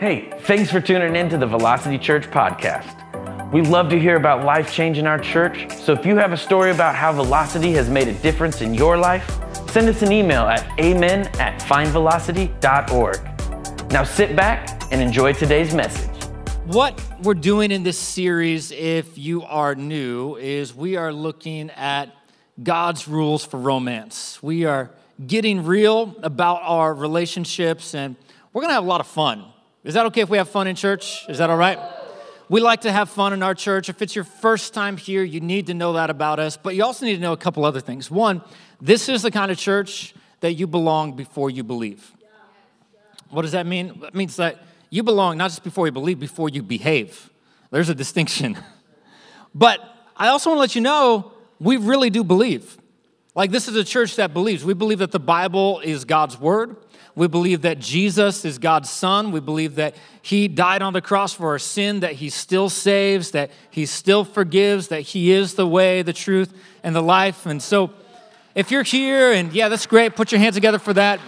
Hey, thanks for tuning in to the Velocity Church podcast. We love to hear about life change in our church, so if you have a story about how Velocity has made a difference in your life, send us an email at amen at findvelocity.org. Now sit back and enjoy today's message. What we're doing in this series, if you are new, is we are looking at God's rules for romance. We are getting real about our relationships, and we're gonna have a lot of fun. Is that okay if we have fun in church? Is that all right? We like to have fun in our church. If it's your first time here, you need to know that about us, but you also need to know a couple other things. One, this is the kind of church that you belong before you believe. What does that mean? It means that you belong not just before you believe, before you behave. There's a distinction. but I also want to let you know we really do believe. Like, this is a church that believes. We believe that the Bible is God's word. We believe that Jesus is God's son. We believe that he died on the cross for our sin, that he still saves, that he still forgives, that he is the way, the truth, and the life. And so, if you're here, and yeah, that's great, put your hands together for that.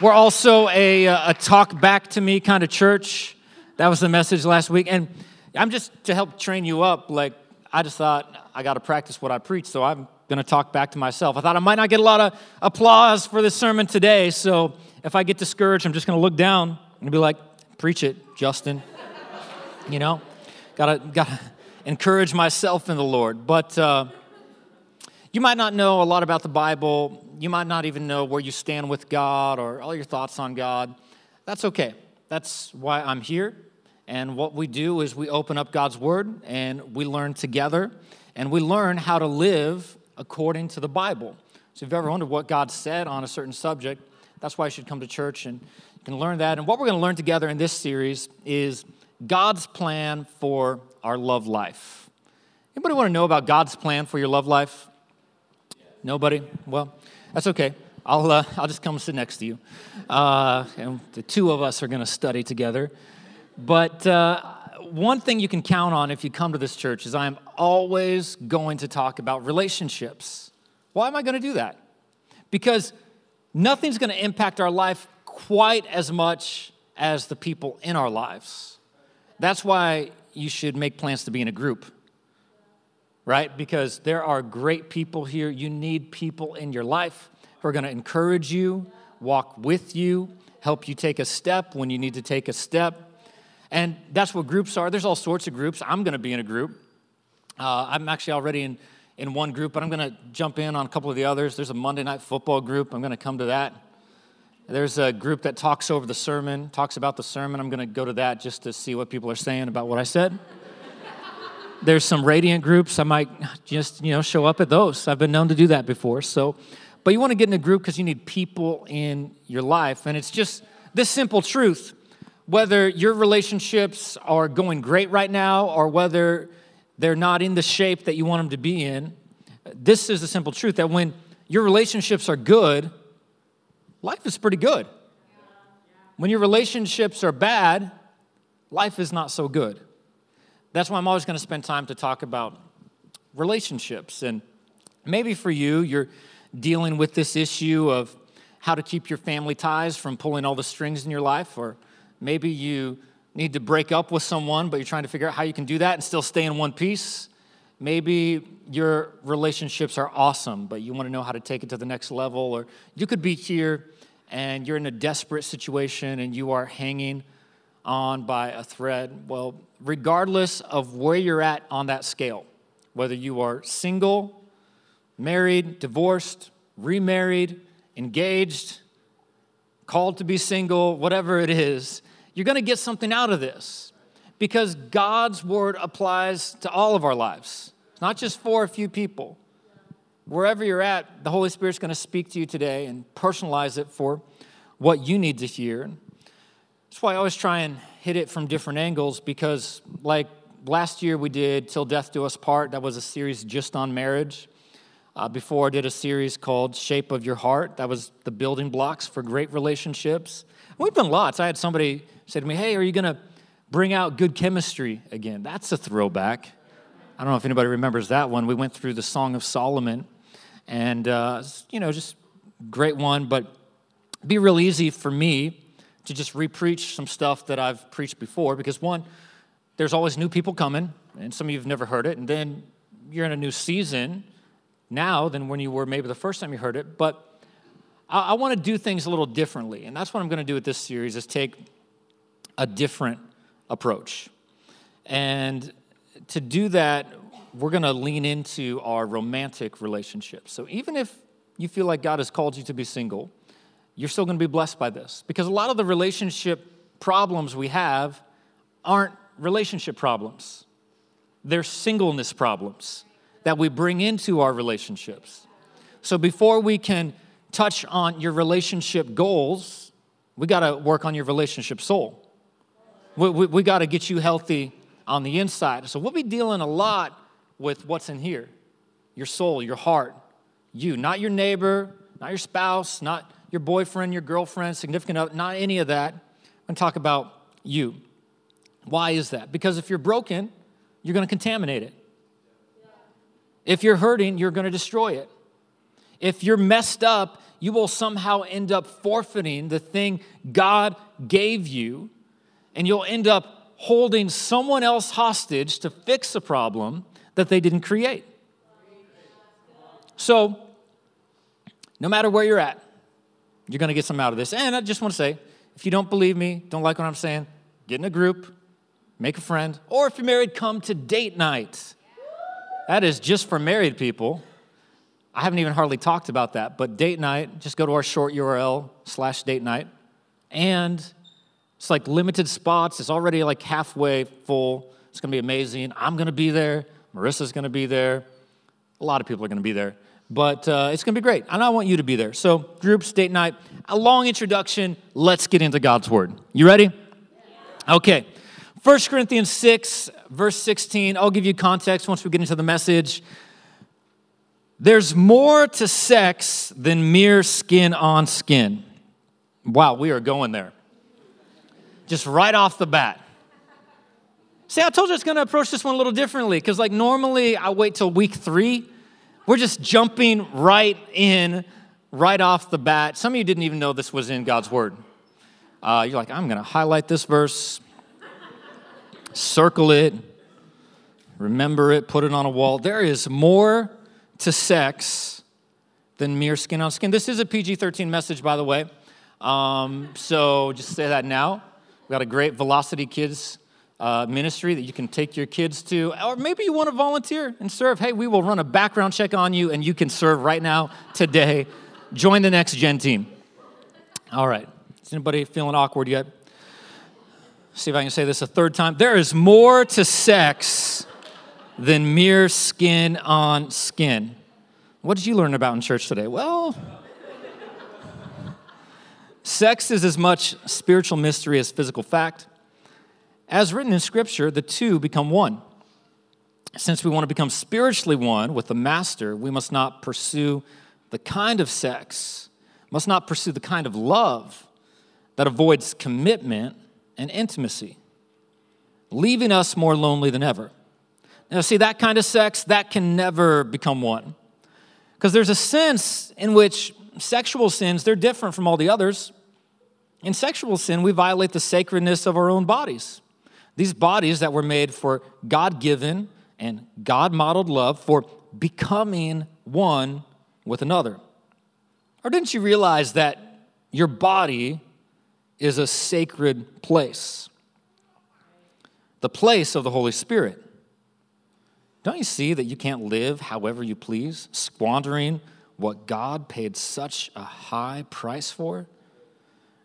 We're also a, uh, a talk back to me kind of church. That was the message last week. And I'm just to help train you up, like, I just thought I got to practice what I preach, so I'm going to talk back to myself. I thought I might not get a lot of applause for this sermon today, so if I get discouraged, I'm just going to look down and be like, preach it, Justin. you know, gotta gotta encourage myself in the Lord. But uh, you might not know a lot about the Bible. You might not even know where you stand with God or all your thoughts on God. That's okay. That's why I'm here. And what we do is we open up God's Word and we learn together and we learn how to live according to the Bible. So if you've ever wondered what God said on a certain subject, that's why you should come to church and you can learn that. And what we're going to learn together in this series is God's plan for our love life. Anybody want to know about God's plan for your love life? Nobody? Well, that's okay. I'll, uh, I'll just come sit next to you. Uh, and the two of us are going to study together. But uh, one thing you can count on if you come to this church is I am always going to talk about relationships. Why am I going to do that? Because nothing's going to impact our life quite as much as the people in our lives. That's why you should make plans to be in a group, right? Because there are great people here. You need people in your life who are going to encourage you, walk with you, help you take a step when you need to take a step. And that's what groups are. There's all sorts of groups. I'm going to be in a group. Uh, I'm actually already in in one group, but I'm going to jump in on a couple of the others. There's a Monday night football group. I'm going to come to that. There's a group that talks over the sermon, talks about the sermon. I'm going to go to that just to see what people are saying about what I said. There's some radiant groups. I might just, you know, show up at those. I've been known to do that before. So, but you want to get in a group because you need people in your life. And it's just this simple truth. Whether your relationships are going great right now or whether they're not in the shape that you want them to be in. This is the simple truth that when your relationships are good, life is pretty good. When your relationships are bad, life is not so good. That's why I'm always going to spend time to talk about relationships. And maybe for you, you're dealing with this issue of how to keep your family ties from pulling all the strings in your life, or maybe you need to break up with someone, but you're trying to figure out how you can do that and still stay in one piece. Maybe your relationships are awesome, but you want to know how to take it to the next level. Or you could be here and you're in a desperate situation and you are hanging on by a thread. Well, regardless of where you're at on that scale, whether you are single, married, divorced, remarried, engaged, called to be single, whatever it is, you're going to get something out of this because God's word applies to all of our lives, it's not just for a few people. Wherever you're at, the Holy Spirit's going to speak to you today and personalize it for what you need to hear. That's why I always try and hit it from different angles because, like last year, we did Till Death Do Us Part. That was a series just on marriage. Uh, before, I did a series called Shape of Your Heart. That was the building blocks for great relationships. We've done lots. I had somebody say to me, Hey, are you going to bring out good chemistry again? That's a throwback. I don't know if anybody remembers that one. We went through the Song of Solomon, and, uh, you know, just great one, but be real easy for me to just repreach some stuff that I've preached before because, one, there's always new people coming, and some of you have never heard it, and then you're in a new season now than when you were maybe the first time you heard it. But I, I want to do things a little differently, and that's what I'm going to do with this series is take a different approach. And to do that, we're going to lean into our romantic relationships. So even if you feel like God has called you to be single, you're still going to be blessed by this because a lot of the relationship problems we have aren't relationship problems, they're singleness problems that we bring into our relationships. So before we can touch on your relationship goals, we got to work on your relationship soul. We, we, we got to get you healthy on the inside. So we'll be dealing a lot with what's in here your soul, your heart, you, not your neighbor, not your spouse, not your boyfriend, your girlfriend, significant other, not any of that. I'm going to talk about you. Why is that? Because if you're broken, you're going to contaminate it. If you're hurting, you're going to destroy it. If you're messed up, you will somehow end up forfeiting the thing God gave you, and you'll end up holding someone else hostage to fix a problem that they didn't create. So, no matter where you're at, you're going to get some out of this. And I just want to say if you don't believe me, don't like what I'm saying, get in a group, make a friend, or if you're married, come to date night. That is just for married people. I haven't even hardly talked about that, but date night, just go to our short URL slash date night. And it's like limited spots. It's already like halfway full. It's gonna be amazing. I'm gonna be there. Marissa's gonna be there. A lot of people are gonna be there. But uh, it's gonna be great. And I want you to be there. So, groups, date night, a long introduction. Let's get into God's Word. You ready? Okay. 1 Corinthians 6, verse 16. I'll give you context once we get into the message. There's more to sex than mere skin on skin. Wow, we are going there. Just right off the bat. See, I told you it's to approach this one a little differently because, like, normally I wait till week three. We're just jumping right in, right off the bat. Some of you didn't even know this was in God's Word. Uh, you're like, I'm to highlight this verse circle it, remember it, put it on a wall. There is more to sex than mere skin on skin. This is a PG 13 message, by the way. Um, so just say that now. We've got a great Velocity Kids uh, ministry that you can take your kids to, or maybe you want to volunteer and serve. Hey, we will run a background check on you and you can serve right now, today. Join the next gen team. All right. Is anybody feeling awkward yet? see if I can say this a third time. There is more to sex than mere skin on skin. What did you learn about in church today? Well, sex is as much spiritual mystery as physical fact. As written in Scripture, the two become one. Since we want to become spiritually one with the Master, we must not pursue the kind of sex, must not pursue the kind of love that avoids commitment and intimacy, leaving us more lonely than ever. Now, see, that kind of sex, that can never become one. Because there's a sense in which sexual sins, they're different from all the others. In sexual sin, we violate the sacredness of our own bodies. These bodies that were made for God given and God modeled love for becoming one with another. Or didn't you realize that your body is a sacred place, the place of the Holy Spirit. Don't you see that you can't live however you please, squandering what God paid such a high price for?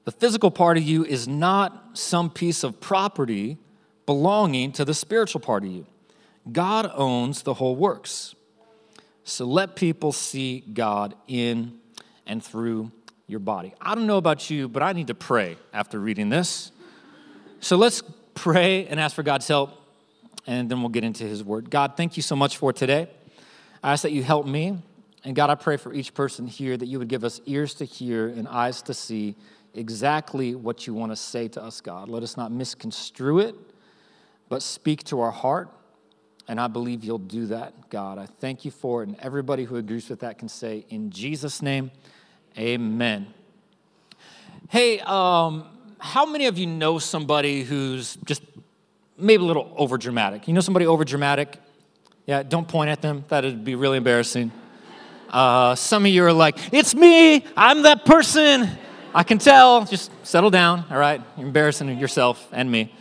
The physical part of you is not some piece of property belonging to the spiritual part of you. God owns the whole works. So let people see God in and through your body. I don't know about you, but I need to pray after reading this. So let's pray and ask for God's help, and then we'll get into His Word. God, thank you so much for today. I ask that you help me. And God, I pray for each person here that you would give us ears to hear and eyes to see exactly what you want to say to us, God. Let us not misconstrue it, but speak to our heart. And I believe you'll do that, God. I thank you for it. And everybody who agrees with that can say, in Jesus' name, Amen. Hey, um, how many of you know somebody who's just maybe a little over dramatic? You know somebody over dramatic? Yeah, don't point at them. That'd be really embarrassing. Uh, some of you are like, it's me, I'm that person. I can tell. Just settle down, all right? You're embarrassing yourself and me.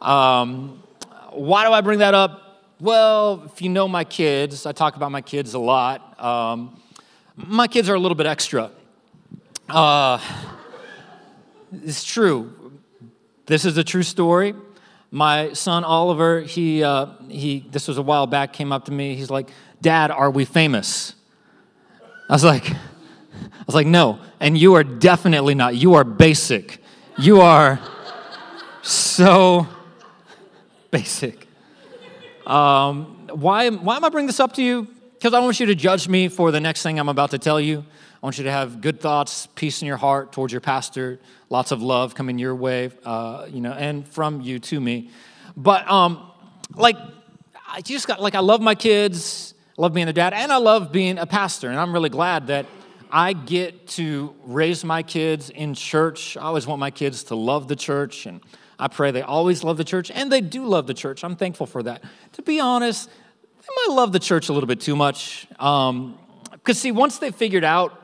Um, why do I bring that up? Well, if you know my kids, I talk about my kids a lot. Um, my kids are a little bit extra. Uh, it's true. This is a true story. My son Oliver, he, uh, he, this was a while back, came up to me. He's like, Dad, are we famous? I was like, I was like, no. And you are definitely not. You are basic. You are so basic. Um, why, why am I bringing this up to you? Because I want you to judge me for the next thing I'm about to tell you. I want you to have good thoughts, peace in your heart towards your pastor, lots of love coming your way, uh, you know, and from you to me. But um, like, I just got like I love my kids, I love being a dad, and I love being a pastor, and I'm really glad that I get to raise my kids in church. I always want my kids to love the church, and I pray they always love the church, and they do love the church. I'm thankful for that. To be honest, they might love the church a little bit too much. Because, um, see, once they figured out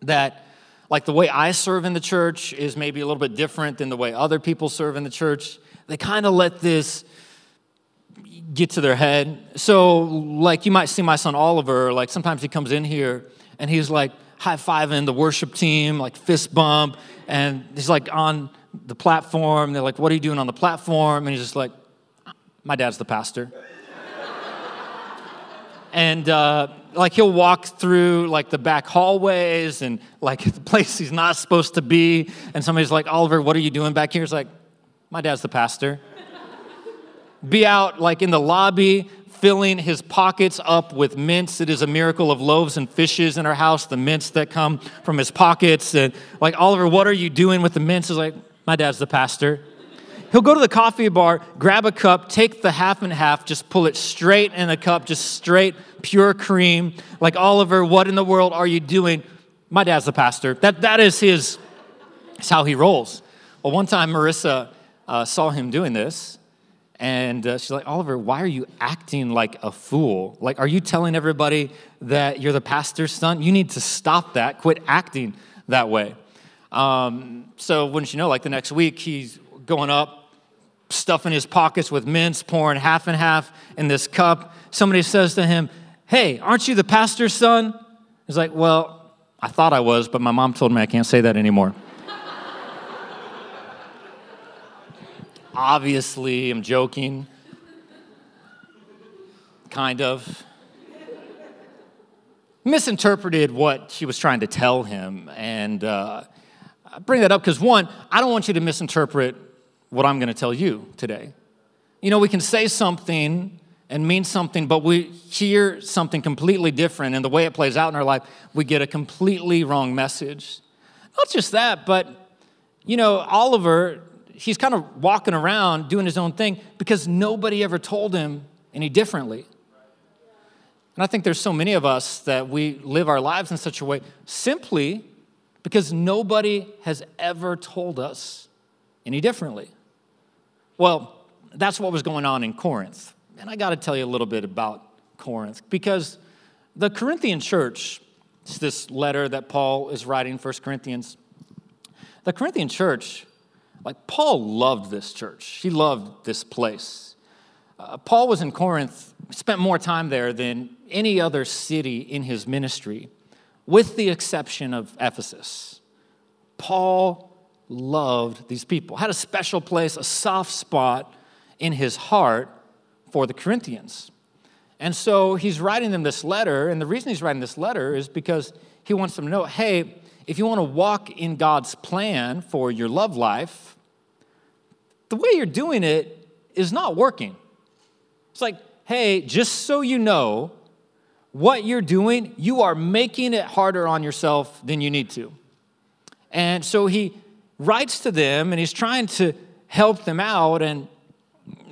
that like the way I serve in the church is maybe a little bit different than the way other people serve in the church. They kind of let this get to their head. So, like, you might see my son Oliver, like, sometimes he comes in here and he's like high fiving the worship team, like fist bump, and he's like on the platform. They're like, What are you doing on the platform? And he's just like, My dad's the pastor. and, uh, like he'll walk through like the back hallways and like the place he's not supposed to be and somebody's like oliver what are you doing back here he's like my dad's the pastor be out like in the lobby filling his pockets up with mints it is a miracle of loaves and fishes in our house the mints that come from his pockets and like oliver what are you doing with the mints he's like my dad's the pastor He'll go to the coffee bar, grab a cup, take the half and half, just pull it straight in a cup, just straight, pure cream. Like, Oliver, what in the world are you doing? My dad's the pastor. That, that is his, that's how he rolls. Well, one time Marissa uh, saw him doing this, and uh, she's like, Oliver, why are you acting like a fool? Like, are you telling everybody that you're the pastor's son? You need to stop that. Quit acting that way. Um, so, wouldn't you know, like the next week, he's going up, stuffing his pockets with mints, pouring half and half in this cup. Somebody says to him, Hey, aren't you the pastor's son? He's like, Well, I thought I was, but my mom told me I can't say that anymore. Obviously, I'm joking. Kind of. Misinterpreted what she was trying to tell him. And uh, I bring that up because, one, I don't want you to misinterpret what I'm going to tell you today. You know, we can say something and mean something, but we hear something completely different, and the way it plays out in our life, we get a completely wrong message. Not just that, but, you know, Oliver, he's kind of walking around doing his own thing because nobody ever told him any differently. And I think there's so many of us that we live our lives in such a way simply because nobody has ever told us any differently. Well, that's what was going on in Corinth. And I got to tell you a little bit about Corinth because the Corinthian church, it's this letter that Paul is writing, 1 Corinthians. The Corinthian church, like Paul loved this church, he loved this place. Uh, Paul was in Corinth, spent more time there than any other city in his ministry, with the exception of Ephesus. Paul loved these people, had a special place, a soft spot in his heart for the Corinthians. And so he's writing them this letter, and the reason he's writing this letter is because he wants them to know hey, if you want to walk in God's plan for your love life, the way you're doing it is not working. It's like, hey, just so you know, what you're doing, you are making it harder on yourself than you need to. And so he writes to them and he's trying to help them out. And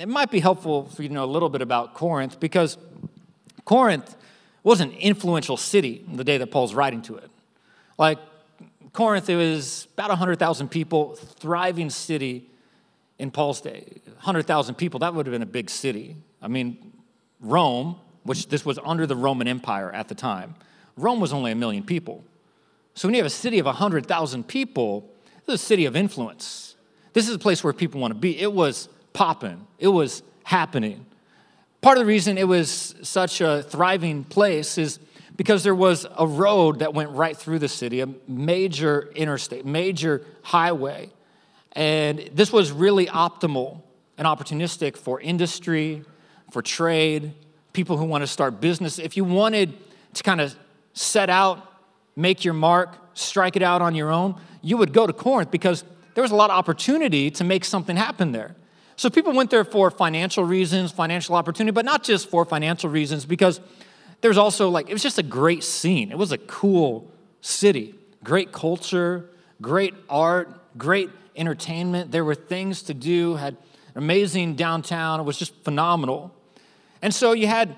it might be helpful for you to know a little bit about Corinth because Corinth was an influential city the day that Paul's writing to it. Like, Corinth, it was about 100,000 people, thriving city in Paul's day. 100,000 people, that would have been a big city. I mean, Rome, which this was under the Roman Empire at the time, Rome was only a million people. So when you have a city of 100,000 people, this is a city of influence. This is a place where people want to be. It was popping, it was happening. Part of the reason it was such a thriving place is because there was a road that went right through the city, a major interstate, major highway. And this was really optimal and opportunistic for industry, for trade, people who want to start business. If you wanted to kind of set out, make your mark, strike it out on your own, you would go to Corinth because there was a lot of opportunity to make something happen there. So people went there for financial reasons, financial opportunity, but not just for financial reasons, because there's also like, it was just a great scene. It was a cool city, great culture, great art, great entertainment. There were things to do, had amazing downtown. It was just phenomenal. And so you had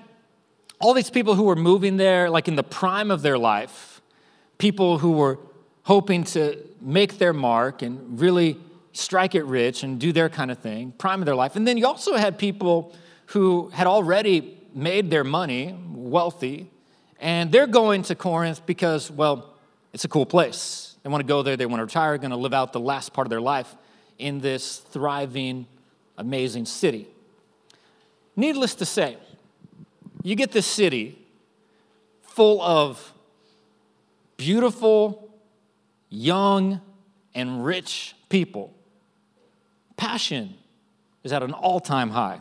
all these people who were moving there, like in the prime of their life, people who were hoping to make their mark and really strike it rich and do their kind of thing, prime of their life. And then you also had people who had already made their money, wealthy, and they're going to Corinth because, well, it's a cool place. They want to go there, they want to retire, going to live out the last part of their life in this thriving, amazing city. Needless to say, you get this city full of beautiful, young, and rich people passion is at an all time high.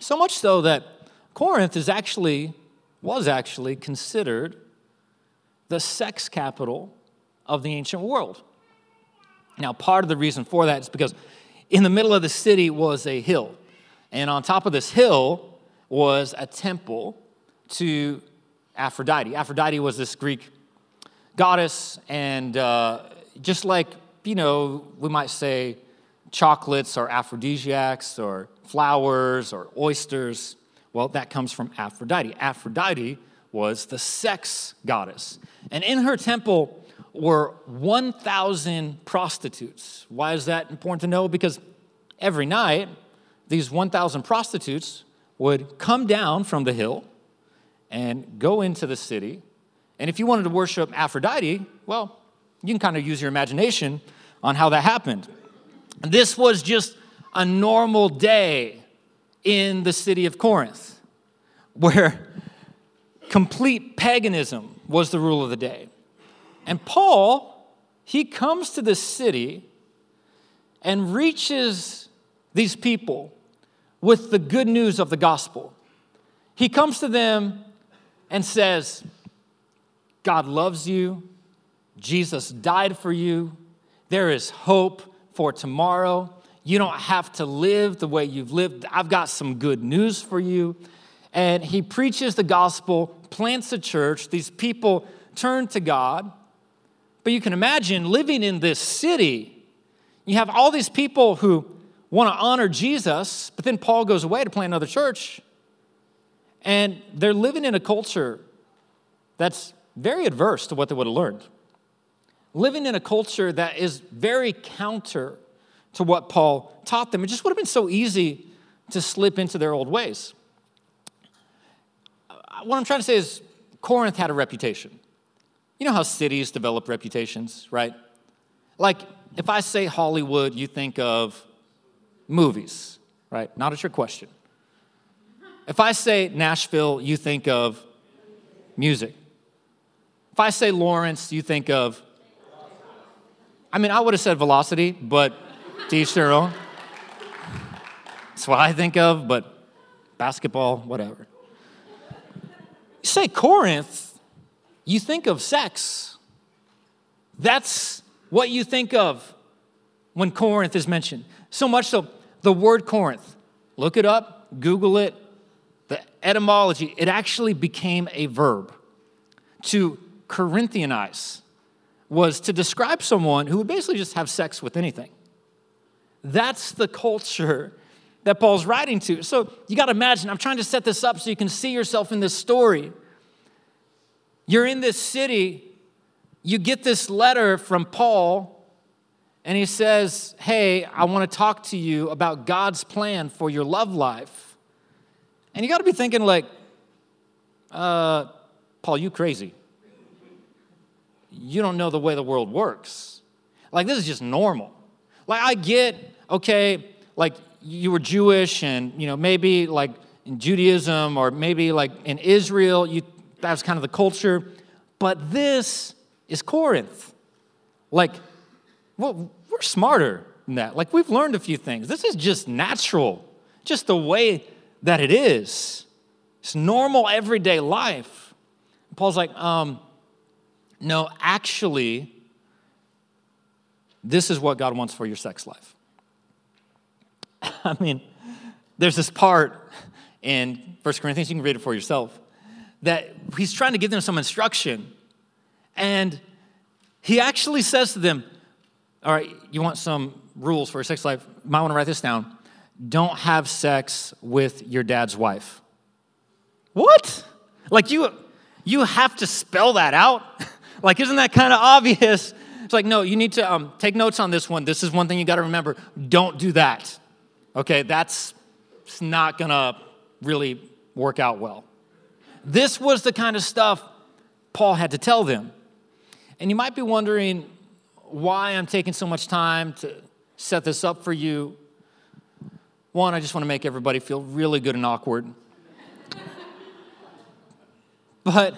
So much so that Corinth is actually, was actually considered the sex capital of the ancient world. Now, part of the reason for that is because in the middle of the city was a hill. And on top of this hill was a temple to Aphrodite. Aphrodite was this Greek goddess, and uh, just like, you know, we might say chocolates or aphrodisiacs or flowers or oysters. Well, that comes from Aphrodite. Aphrodite was the sex goddess. And in her temple were 1,000 prostitutes. Why is that important to know? Because every night, these 1,000 prostitutes would come down from the hill and go into the city. And if you wanted to worship Aphrodite, well, you can kind of use your imagination on how that happened. This was just a normal day in the city of Corinth, where complete paganism was the rule of the day. And Paul, he comes to this city and reaches these people with the good news of the gospel. He comes to them and says, God loves you, Jesus died for you, there is hope for tomorrow. You don't have to live the way you've lived. I've got some good news for you. And he preaches the gospel, plants a church. These people turn to God. But you can imagine living in this city. You have all these people who want to honor Jesus, but then Paul goes away to plant another church. And they're living in a culture that's very adverse to what they would have learned living in a culture that is very counter to what Paul taught them. It just would have been so easy to slip into their old ways. Uh, what I'm trying to say is, Corinth had a reputation. You know how cities develop reputations, right? Like, if I say Hollywood, you think of movies, right? Not at your question. If I say Nashville, you think of music. If I say Lawrence, you think of I mean, I would have said velocity, but to each their own. That's what I think of, but basketball, whatever. You say Corinth, you think of sex. That's what you think of when Corinth is mentioned. So much so, the word Corinth, look it up, Google it, the etymology, it actually became a verb to Corinthianize was to describe someone who would basically just have sex with anything. That's the culture that Paul's writing to. So you got to imagine, I'm trying to set this up so you can see yourself in this story. You're in this city you get this letter from Paul, and he says, Hey, I want to talk to you about God's plan for your love life. And you got to be thinking, like, uh, Paul, you crazy. You don't know the way the world works. Like, this is just normal. Like, I get, okay, like, you were Jewish, and, you know, maybe like in Judaism or maybe like in Israel, you, that was kind of the culture. But this is Corinth. Like, well, we're smarter than that. Like, we've learned a few things. This is just natural, just the way that it is. It's normal everyday life. Paul's like, um, no, actually, this is what God wants for your sex life. I mean, there's this part in 1 Corinthians, you can read it for yourself, that he's trying to give them some instruction. And he actually says to them, All right, you want some rules for your sex life? You might want to write this down. Don't have sex with your dad's wife. What? Like you you have to spell that out? like, isn't that kind of obvious? It's like, no, you need to um, take notes on this one. This is one thing you got to remember. Don't do that. Okay, that's it's not gonna really work out well. This was the kind of stuff Paul had to tell them. And you might be wondering why I'm taking so much time to set this up for you. One, I just want to make everybody feel really good and awkward. but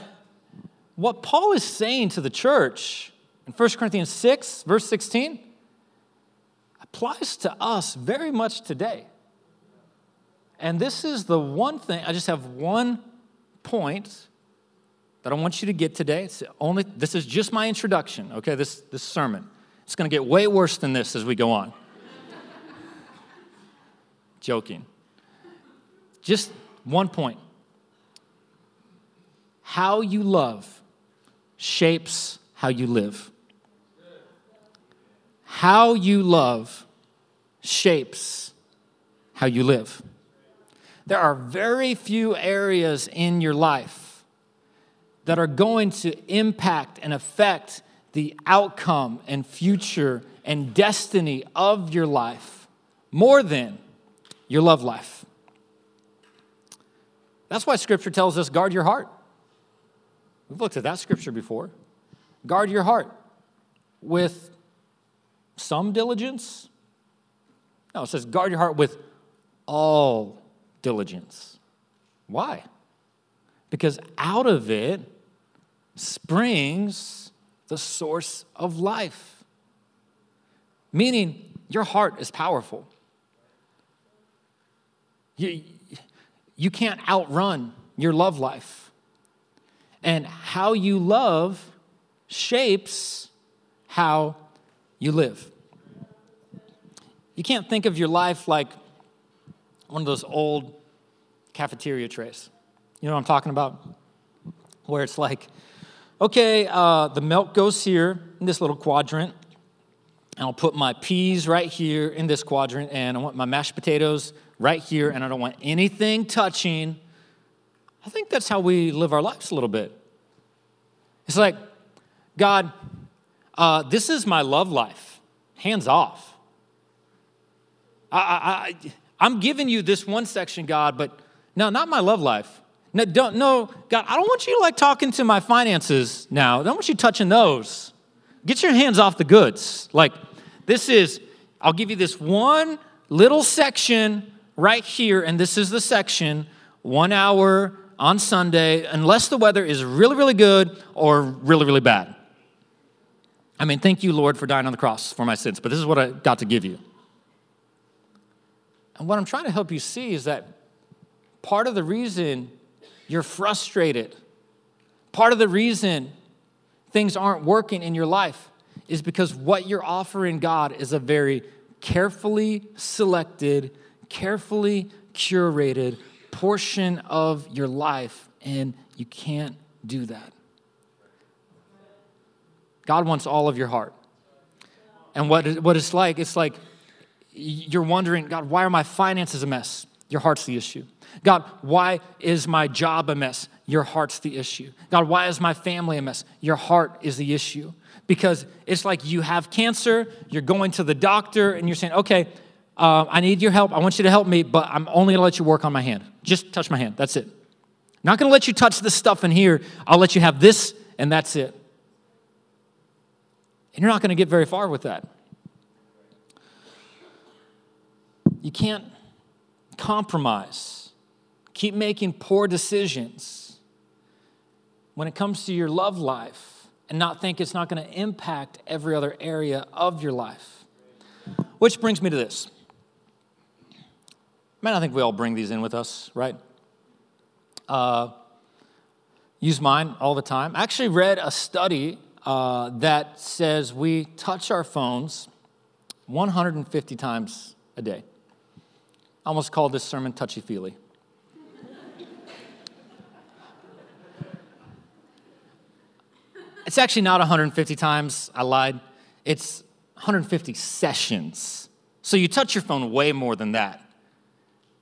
what Paul is saying to the church in 1 Corinthians 6, verse 16, applies to us very much today. And this is the one thing, I just have one point that I want you to get today. It's only, this is just my introduction, okay, this, this sermon. It's going to get way worse than this as we go on. Joking. Just one point. How you love shapes how you live. How you love shapes how you live. There are very few areas in your life that are going to impact and affect the outcome and future and destiny of your life more than your love life. That's why scripture tells us guard your heart. We've looked at that scripture before. Guard your heart with some diligence. No, it says guard your heart with all diligence. Why? Because out of it springs the source of life. Meaning, your heart is powerful. You, you can't outrun your love life. And how you love shapes how you live. You can't think of your life like one of those old cafeteria trays. You know what I'm talking about? Where it's like, okay, uh, the milk goes here in this little quadrant, and I'll put my peas right here in this quadrant, and I want my mashed potatoes right here, and I don't want anything touching. I think that's how we live our lives a little bit. It's like, God, uh, this is my love life, hands off. I, I, I'm giving you this one section, God, but no, not my love life. No, don't, no, God, I don't want you like talking to my finances now. I don't want you touching those. Get your hands off the goods. Like, this is, I'll give you this one little section right here, and this is the section, one hour on Sunday, unless the weather is really, really good or really, really bad. I mean, thank you, Lord, for dying on the cross for my sins, but this is what I got to give you. And what I'm trying to help you see is that part of the reason you're frustrated, part of the reason things aren't working in your life is because what you're offering God is a very carefully selected, carefully curated portion of your life, and you can't do that. God wants all of your heart. And what, what it's like, it's like you're wondering, God, why are my finances a mess? Your heart's the issue. God, why is my job a mess? Your heart's the issue. God, why is my family a mess? Your heart is the issue. Because it's like you have cancer, you're going to the doctor, and you're saying, okay, uh, I need your help. I want you to help me, but I'm only gonna let you work on my hand. Just touch my hand. That's it. Not gonna let you touch this stuff in here. I'll let you have this, and that's it. And you're not gonna get very far with that. You can't compromise, keep making poor decisions when it comes to your love life and not think it's not going to impact every other area of your life. Which brings me to this. Man, I think we all bring these in with us, right? Uh, use mine all the time. I actually read a study uh, that says we touch our phones 150 times a day. I almost called this sermon touchy feely. it's actually not 150 times, I lied. It's 150 sessions. So you touch your phone way more than that.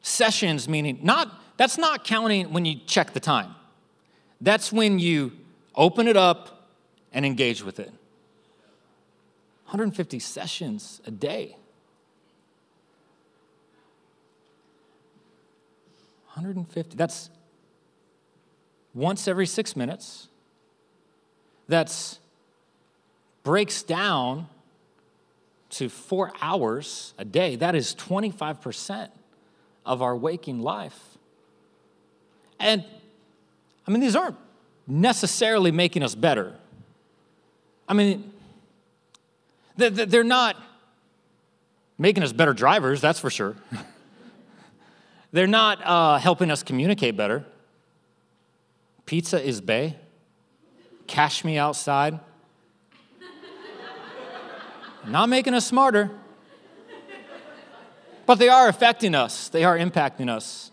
Sessions meaning not, that's not counting when you check the time. That's when you open it up and engage with it. 150 sessions a day. 150. That's once every six minutes. That's breaks down to four hours a day. That is 25% of our waking life. And I mean, these aren't necessarily making us better. I mean, they're not making us better drivers, that's for sure. They're not uh, helping us communicate better. Pizza is bay. Cash me outside. not making us smarter. But they are affecting us, they are impacting us.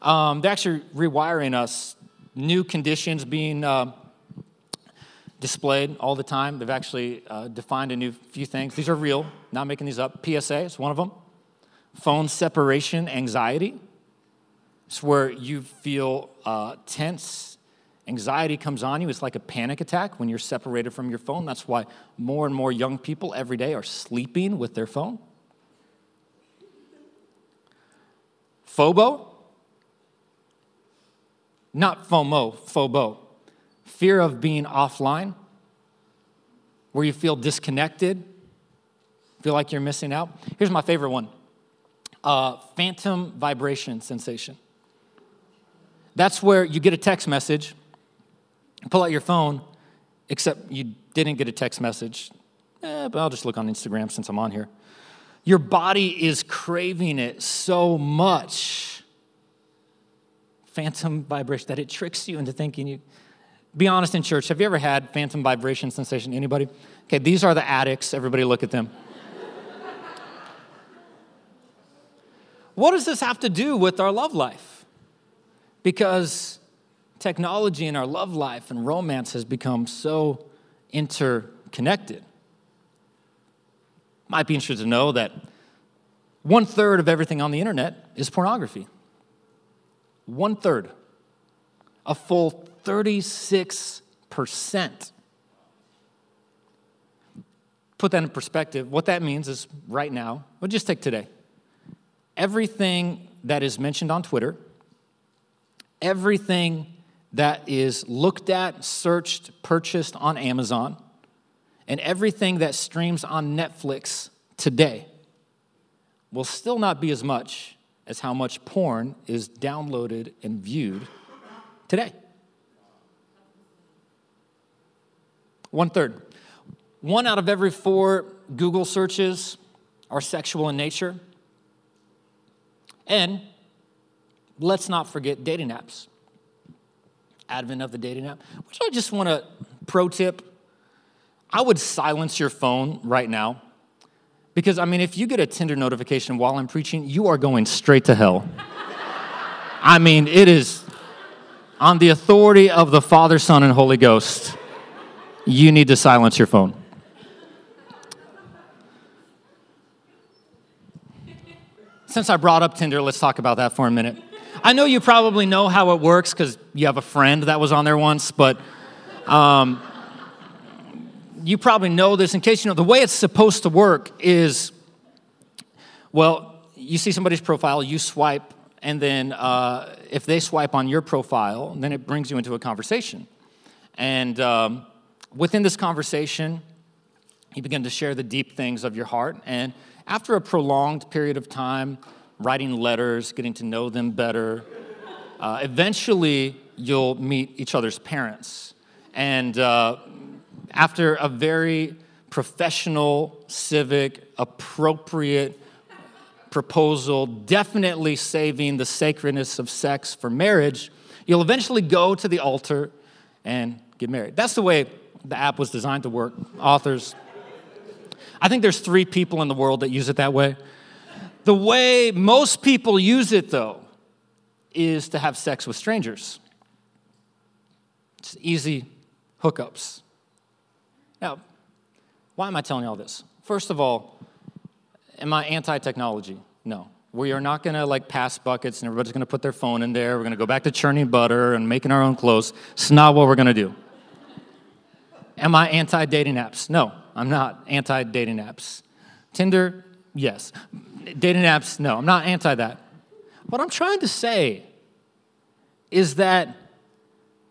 Um, they're actually rewiring us. New conditions being uh, displayed all the time. They've actually uh, defined a new few things. These are real, not making these up. PSA is one of them. Phone separation anxiety. It's where you feel uh, tense. Anxiety comes on you. It's like a panic attack when you're separated from your phone. That's why more and more young people every day are sleeping with their phone. FOBO, not FOMO, FOBO, fear of being offline, where you feel disconnected, feel like you're missing out. Here's my favorite one uh, phantom vibration sensation. That's where you get a text message, pull out your phone, except you didn't get a text message. Eh, but I'll just look on Instagram since I'm on here. Your body is craving it so much. Phantom vibration that it tricks you into thinking you. Be honest in church. Have you ever had phantom vibration sensation? Anybody? Okay, these are the addicts. Everybody look at them. what does this have to do with our love life? Because technology in our love life and romance has become so interconnected. Might be interested to know that one third of everything on the internet is pornography. One third. A full 36%. Put that in perspective. What that means is right now, we'll just take today. Everything that is mentioned on Twitter, everything that is looked at, searched, purchased on Amazon, and everything that streams on Netflix today will still not be as much as how much porn is downloaded and viewed today. One third. One out of every four Google searches are sexual in nature. And let's not forget dating apps. Advent of the dating app. Which I just want to pro tip. I would silence your phone right now. Because, I mean, if you get a Tinder notification while I'm preaching, you are going straight to hell. I mean, it is on the authority of the Father, Son, and Holy Ghost. You need to silence your phone. Since I brought up Tinder, let's talk about that for a minute. I know you probably know how it works because you have a friend that was on there once, but um, you probably know this. In case you know, the way it's supposed to work is well, you see somebody's profile, you swipe, and then uh, if they swipe on your profile, then it brings you into a conversation. And um, within this conversation, you begin to share the deep things of your heart. And after a prolonged period of time, writing letters, getting to know them better, uh, eventually you'll meet each other's parents. And uh, after a very professional, civic, appropriate proposal, definitely saving the sacredness of sex for marriage, you'll eventually go to the altar and get married. That's the way the app was designed to work. Authors, I think there's three people in the world that use it that way. The way most people use it, though, is to have sex with strangers. It's easy hookups. Now, why am I telling you all this? First of all, am I anti technology? No. We are not to like pass buckets and everybody's to put their phone in there. We're to go back to churning butter and making our own clothes. It's not what we're to do. Am I anti dating apps? No, I'm not anti dating apps. Tinder, yes. Dating apps, no, I'm not anti that. What I'm trying to say is that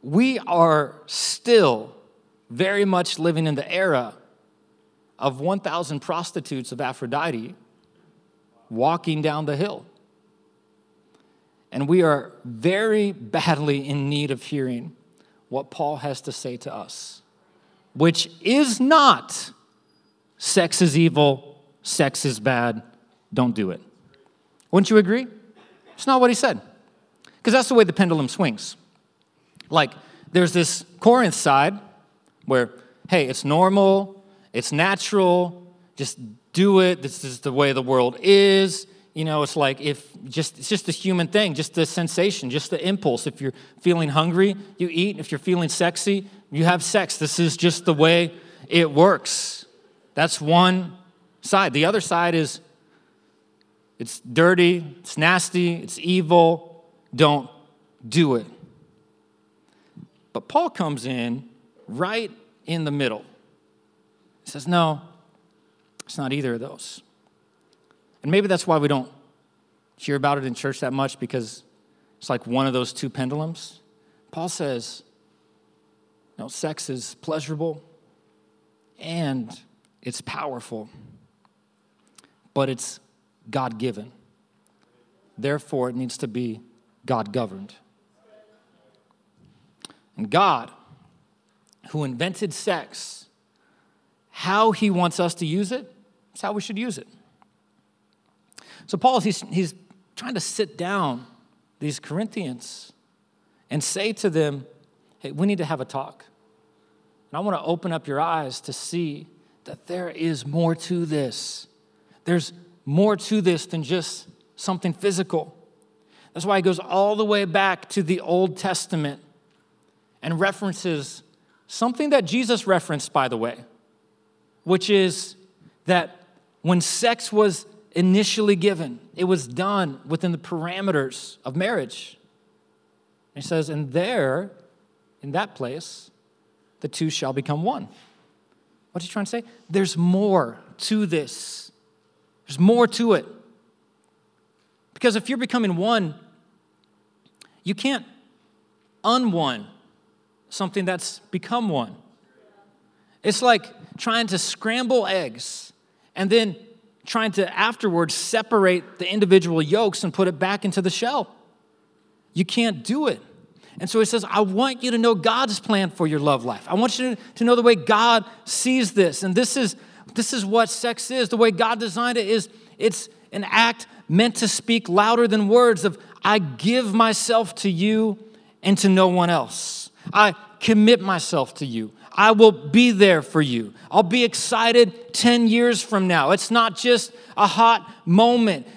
we are still very much living in the era of 1,000 prostitutes of Aphrodite walking down the hill. And we are very badly in need of hearing what Paul has to say to us which is not sex is evil, sex is bad, don't do it. Wouldn't you agree? It's not what he said. Because that's the way the pendulum swings. Like, there's this Corinth side where, hey, it's normal, it's natural, just do it, this is the way the world is. You know, it's like if just it's just a human thing, just the sensation, just the impulse. If you're feeling hungry, you eat. If you're feeling sexy, you have sex. This is just the way it works. That's one side. The other side is it's dirty, it's nasty, it's evil. Don't do it. But Paul comes in right in the middle. He says, No, it's not either of those. And maybe that's why we don't hear about it in church that much because it's like one of those two pendulums. Paul says, no, sex is pleasurable and it's powerful, but it's God given. Therefore, it needs to be God governed. And God, who invented sex, how he wants us to use it, is how we should use it. So, Paul, he's, he's trying to sit down these Corinthians and say to them, hey, we need to have a talk. And I want to open up your eyes to see that there is more to this. There's more to this than just something physical. That's why it goes all the way back to the Old Testament and references something that Jesus referenced, by the way, which is that when sex was initially given, it was done within the parameters of marriage. he says, and there, in that place, the two shall become one. What's he trying to say? There's more to this. There's more to it. Because if you're becoming one, you can't unone something that's become one. It's like trying to scramble eggs and then trying to afterwards separate the individual yolks and put it back into the shell. You can't do it. And so he says, I want you to know God's plan for your love life. I want you to know the way God sees this. And this is, this is what sex is. The way God designed it is it's an act meant to speak louder than words of I give myself to you and to no one else. I commit myself to you. I will be there for you. I'll be excited 10 years from now. It's not just a hot moment.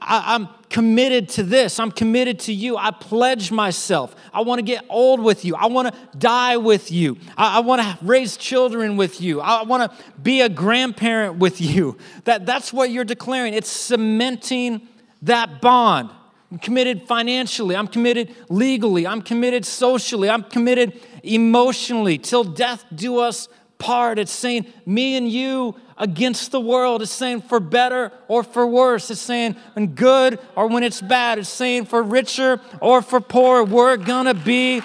I, am committed to this. I'm committed to you. I pledge myself. I want to get old with you. I want to die with you. I, I want to raise children with you. I want to be a grandparent with you. That, that's what you're declaring. It's cementing that bond I'm committed financially. I'm committed legally. I'm committed socially. I'm committed emotionally. Till death do us part. It's saying me and you against the world. It's saying for better or for worse. It's saying when good or when it's bad. It's saying for richer or for poor. We're going to be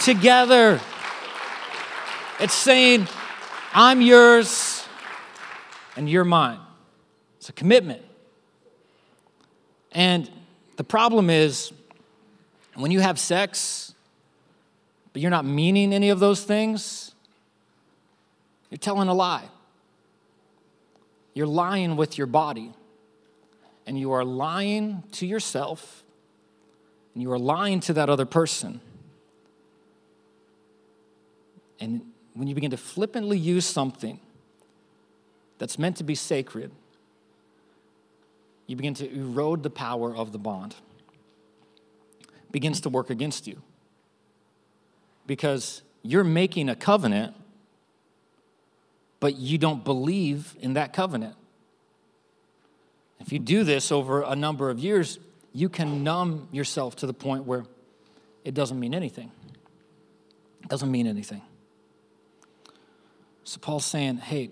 together. It's saying I'm yours and you're mine. It's a commitment. And the problem is when you have sex, but you're not meaning any of those things, you're telling a lie. You're lying with your body. And you are lying to yourself. And you are lying to that other person. And when you begin to flippantly use something that's meant to be sacred, you begin to erode the power of the bond. It begins to work against you. Because you're making a covenant, but you don't believe in that covenant. If you do this over a number of years, you can numb yourself to the point where it doesn't mean anything. It doesn't mean anything. So Paul's saying, hey,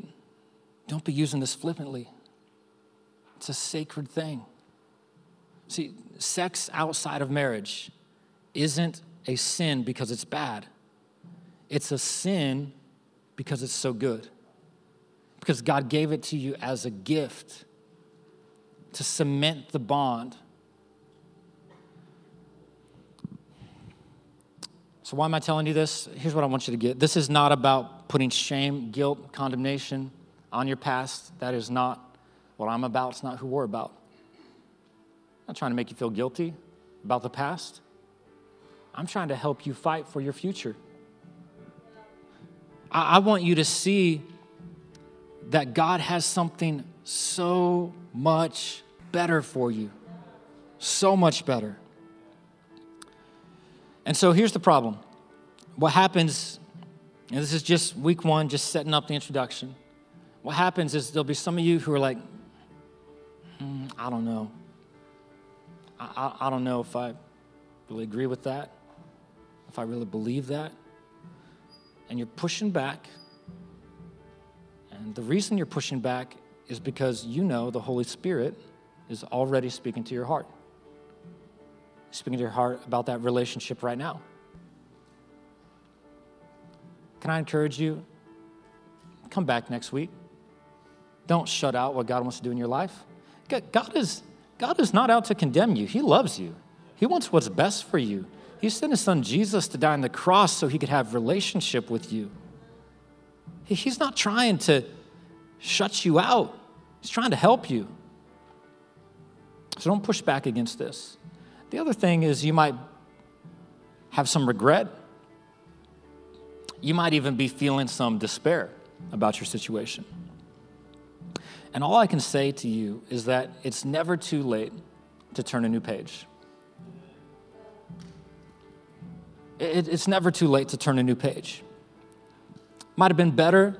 don't be using this flippantly. It's a sacred thing. See, sex outside of marriage isn't a sin because it's bad, it's a sin because it's so good. Because God gave it to you as a gift to cement the bond. So, why am I telling you this? Here's what I want you to get this is not about putting shame, guilt, condemnation on your past. That is not what I'm about. It's not who we're about. I'm not trying to make you feel guilty about the past. I'm trying to help you fight for your future. I, I want you to see that God has something so much better for you. So much better. And so here's the problem. What happens, and this is just week one, just setting up the introduction. What happens is there'll be some of you who are like, mm, I don't know. I, I, I don't know if I really agree with that, if I really believe that. And you're pushing back. And the reason you're pushing back is because you know the Holy Spirit is already speaking to your heart. Speaking to your heart about that relationship right now. Can I encourage you? Come back next week. Don't shut out what God wants to do in your life. God is, God is not out to condemn you, He loves you. He wants what's best for you. He sent His Son Jesus to die on the cross so He could have relationship with you. He's not trying to shut you out, He's trying to help you. So don't push back against this. The other thing is you might have some regret. You might even be feeling some despair about your situation. And all I can say to you is that it's never too late to turn a new page. It, it's never too late to turn a new page. Might have been better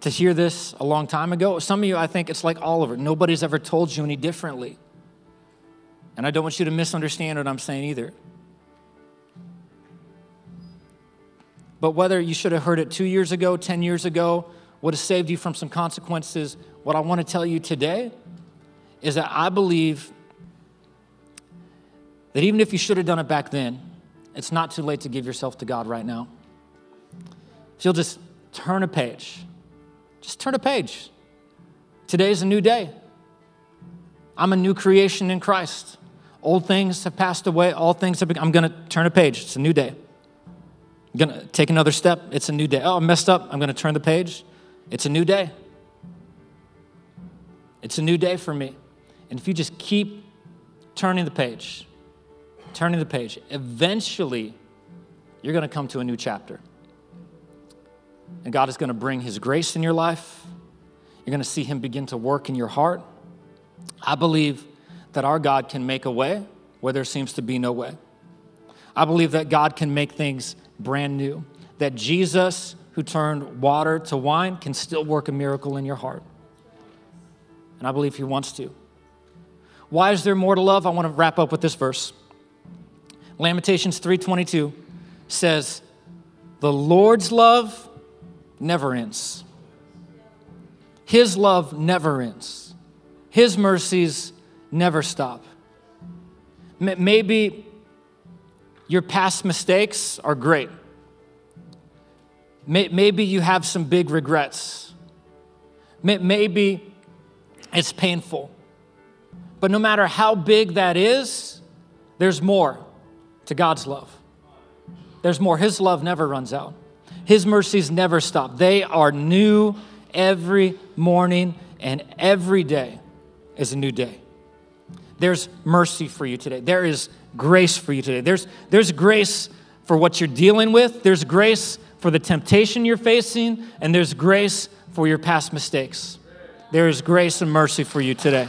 to hear this a long time ago. Some of you, I think it's like Oliver. Nobody's ever told you any differently. And I don't want you to misunderstand what I'm saying either. But whether you should have heard it two years ago, 10 years ago, would have saved you from some consequences. What I want to tell you today is that I believe that even if you should have done it back then, it's not too late to give yourself to God right now. So you'll just turn a page. Just turn a page. Today's a new day. I'm a new creation in Christ. Old things have passed away, all things have been, I'm going to turn a page. It's a new day. I'm going to take another step. It's a new day. Oh, I messed up. I'm going to turn the page. It's a new day. It's a new day for me. And if you just keep turning the page, turning the page, eventually you're going to come to a new chapter. And God is going to bring His grace in your life. You're going to see Him begin to work in your heart. I believe that our God can make a way where there seems to be no way. I believe that God can make things brand new, that Jesus who turned water to wine can still work a miracle in your heart. And I believe he wants to. Why is there more to love? I want to wrap up with this verse. Lamentations 3:22 says, "The Lord's love never ends. His love never ends. His mercies never stop." Maybe your past mistakes are great. Maybe you have some big regrets. Maybe it's painful. But no matter how big that is, there's more to God's love. There's more. His love never runs out, His mercies never stop. They are new every morning, and every day is a new day. There's mercy for you today. There is grace for you today. There's, there's grace for what you're dealing with. There's grace for the temptation you're facing, and there's grace for your past mistakes. There is grace and mercy for you today.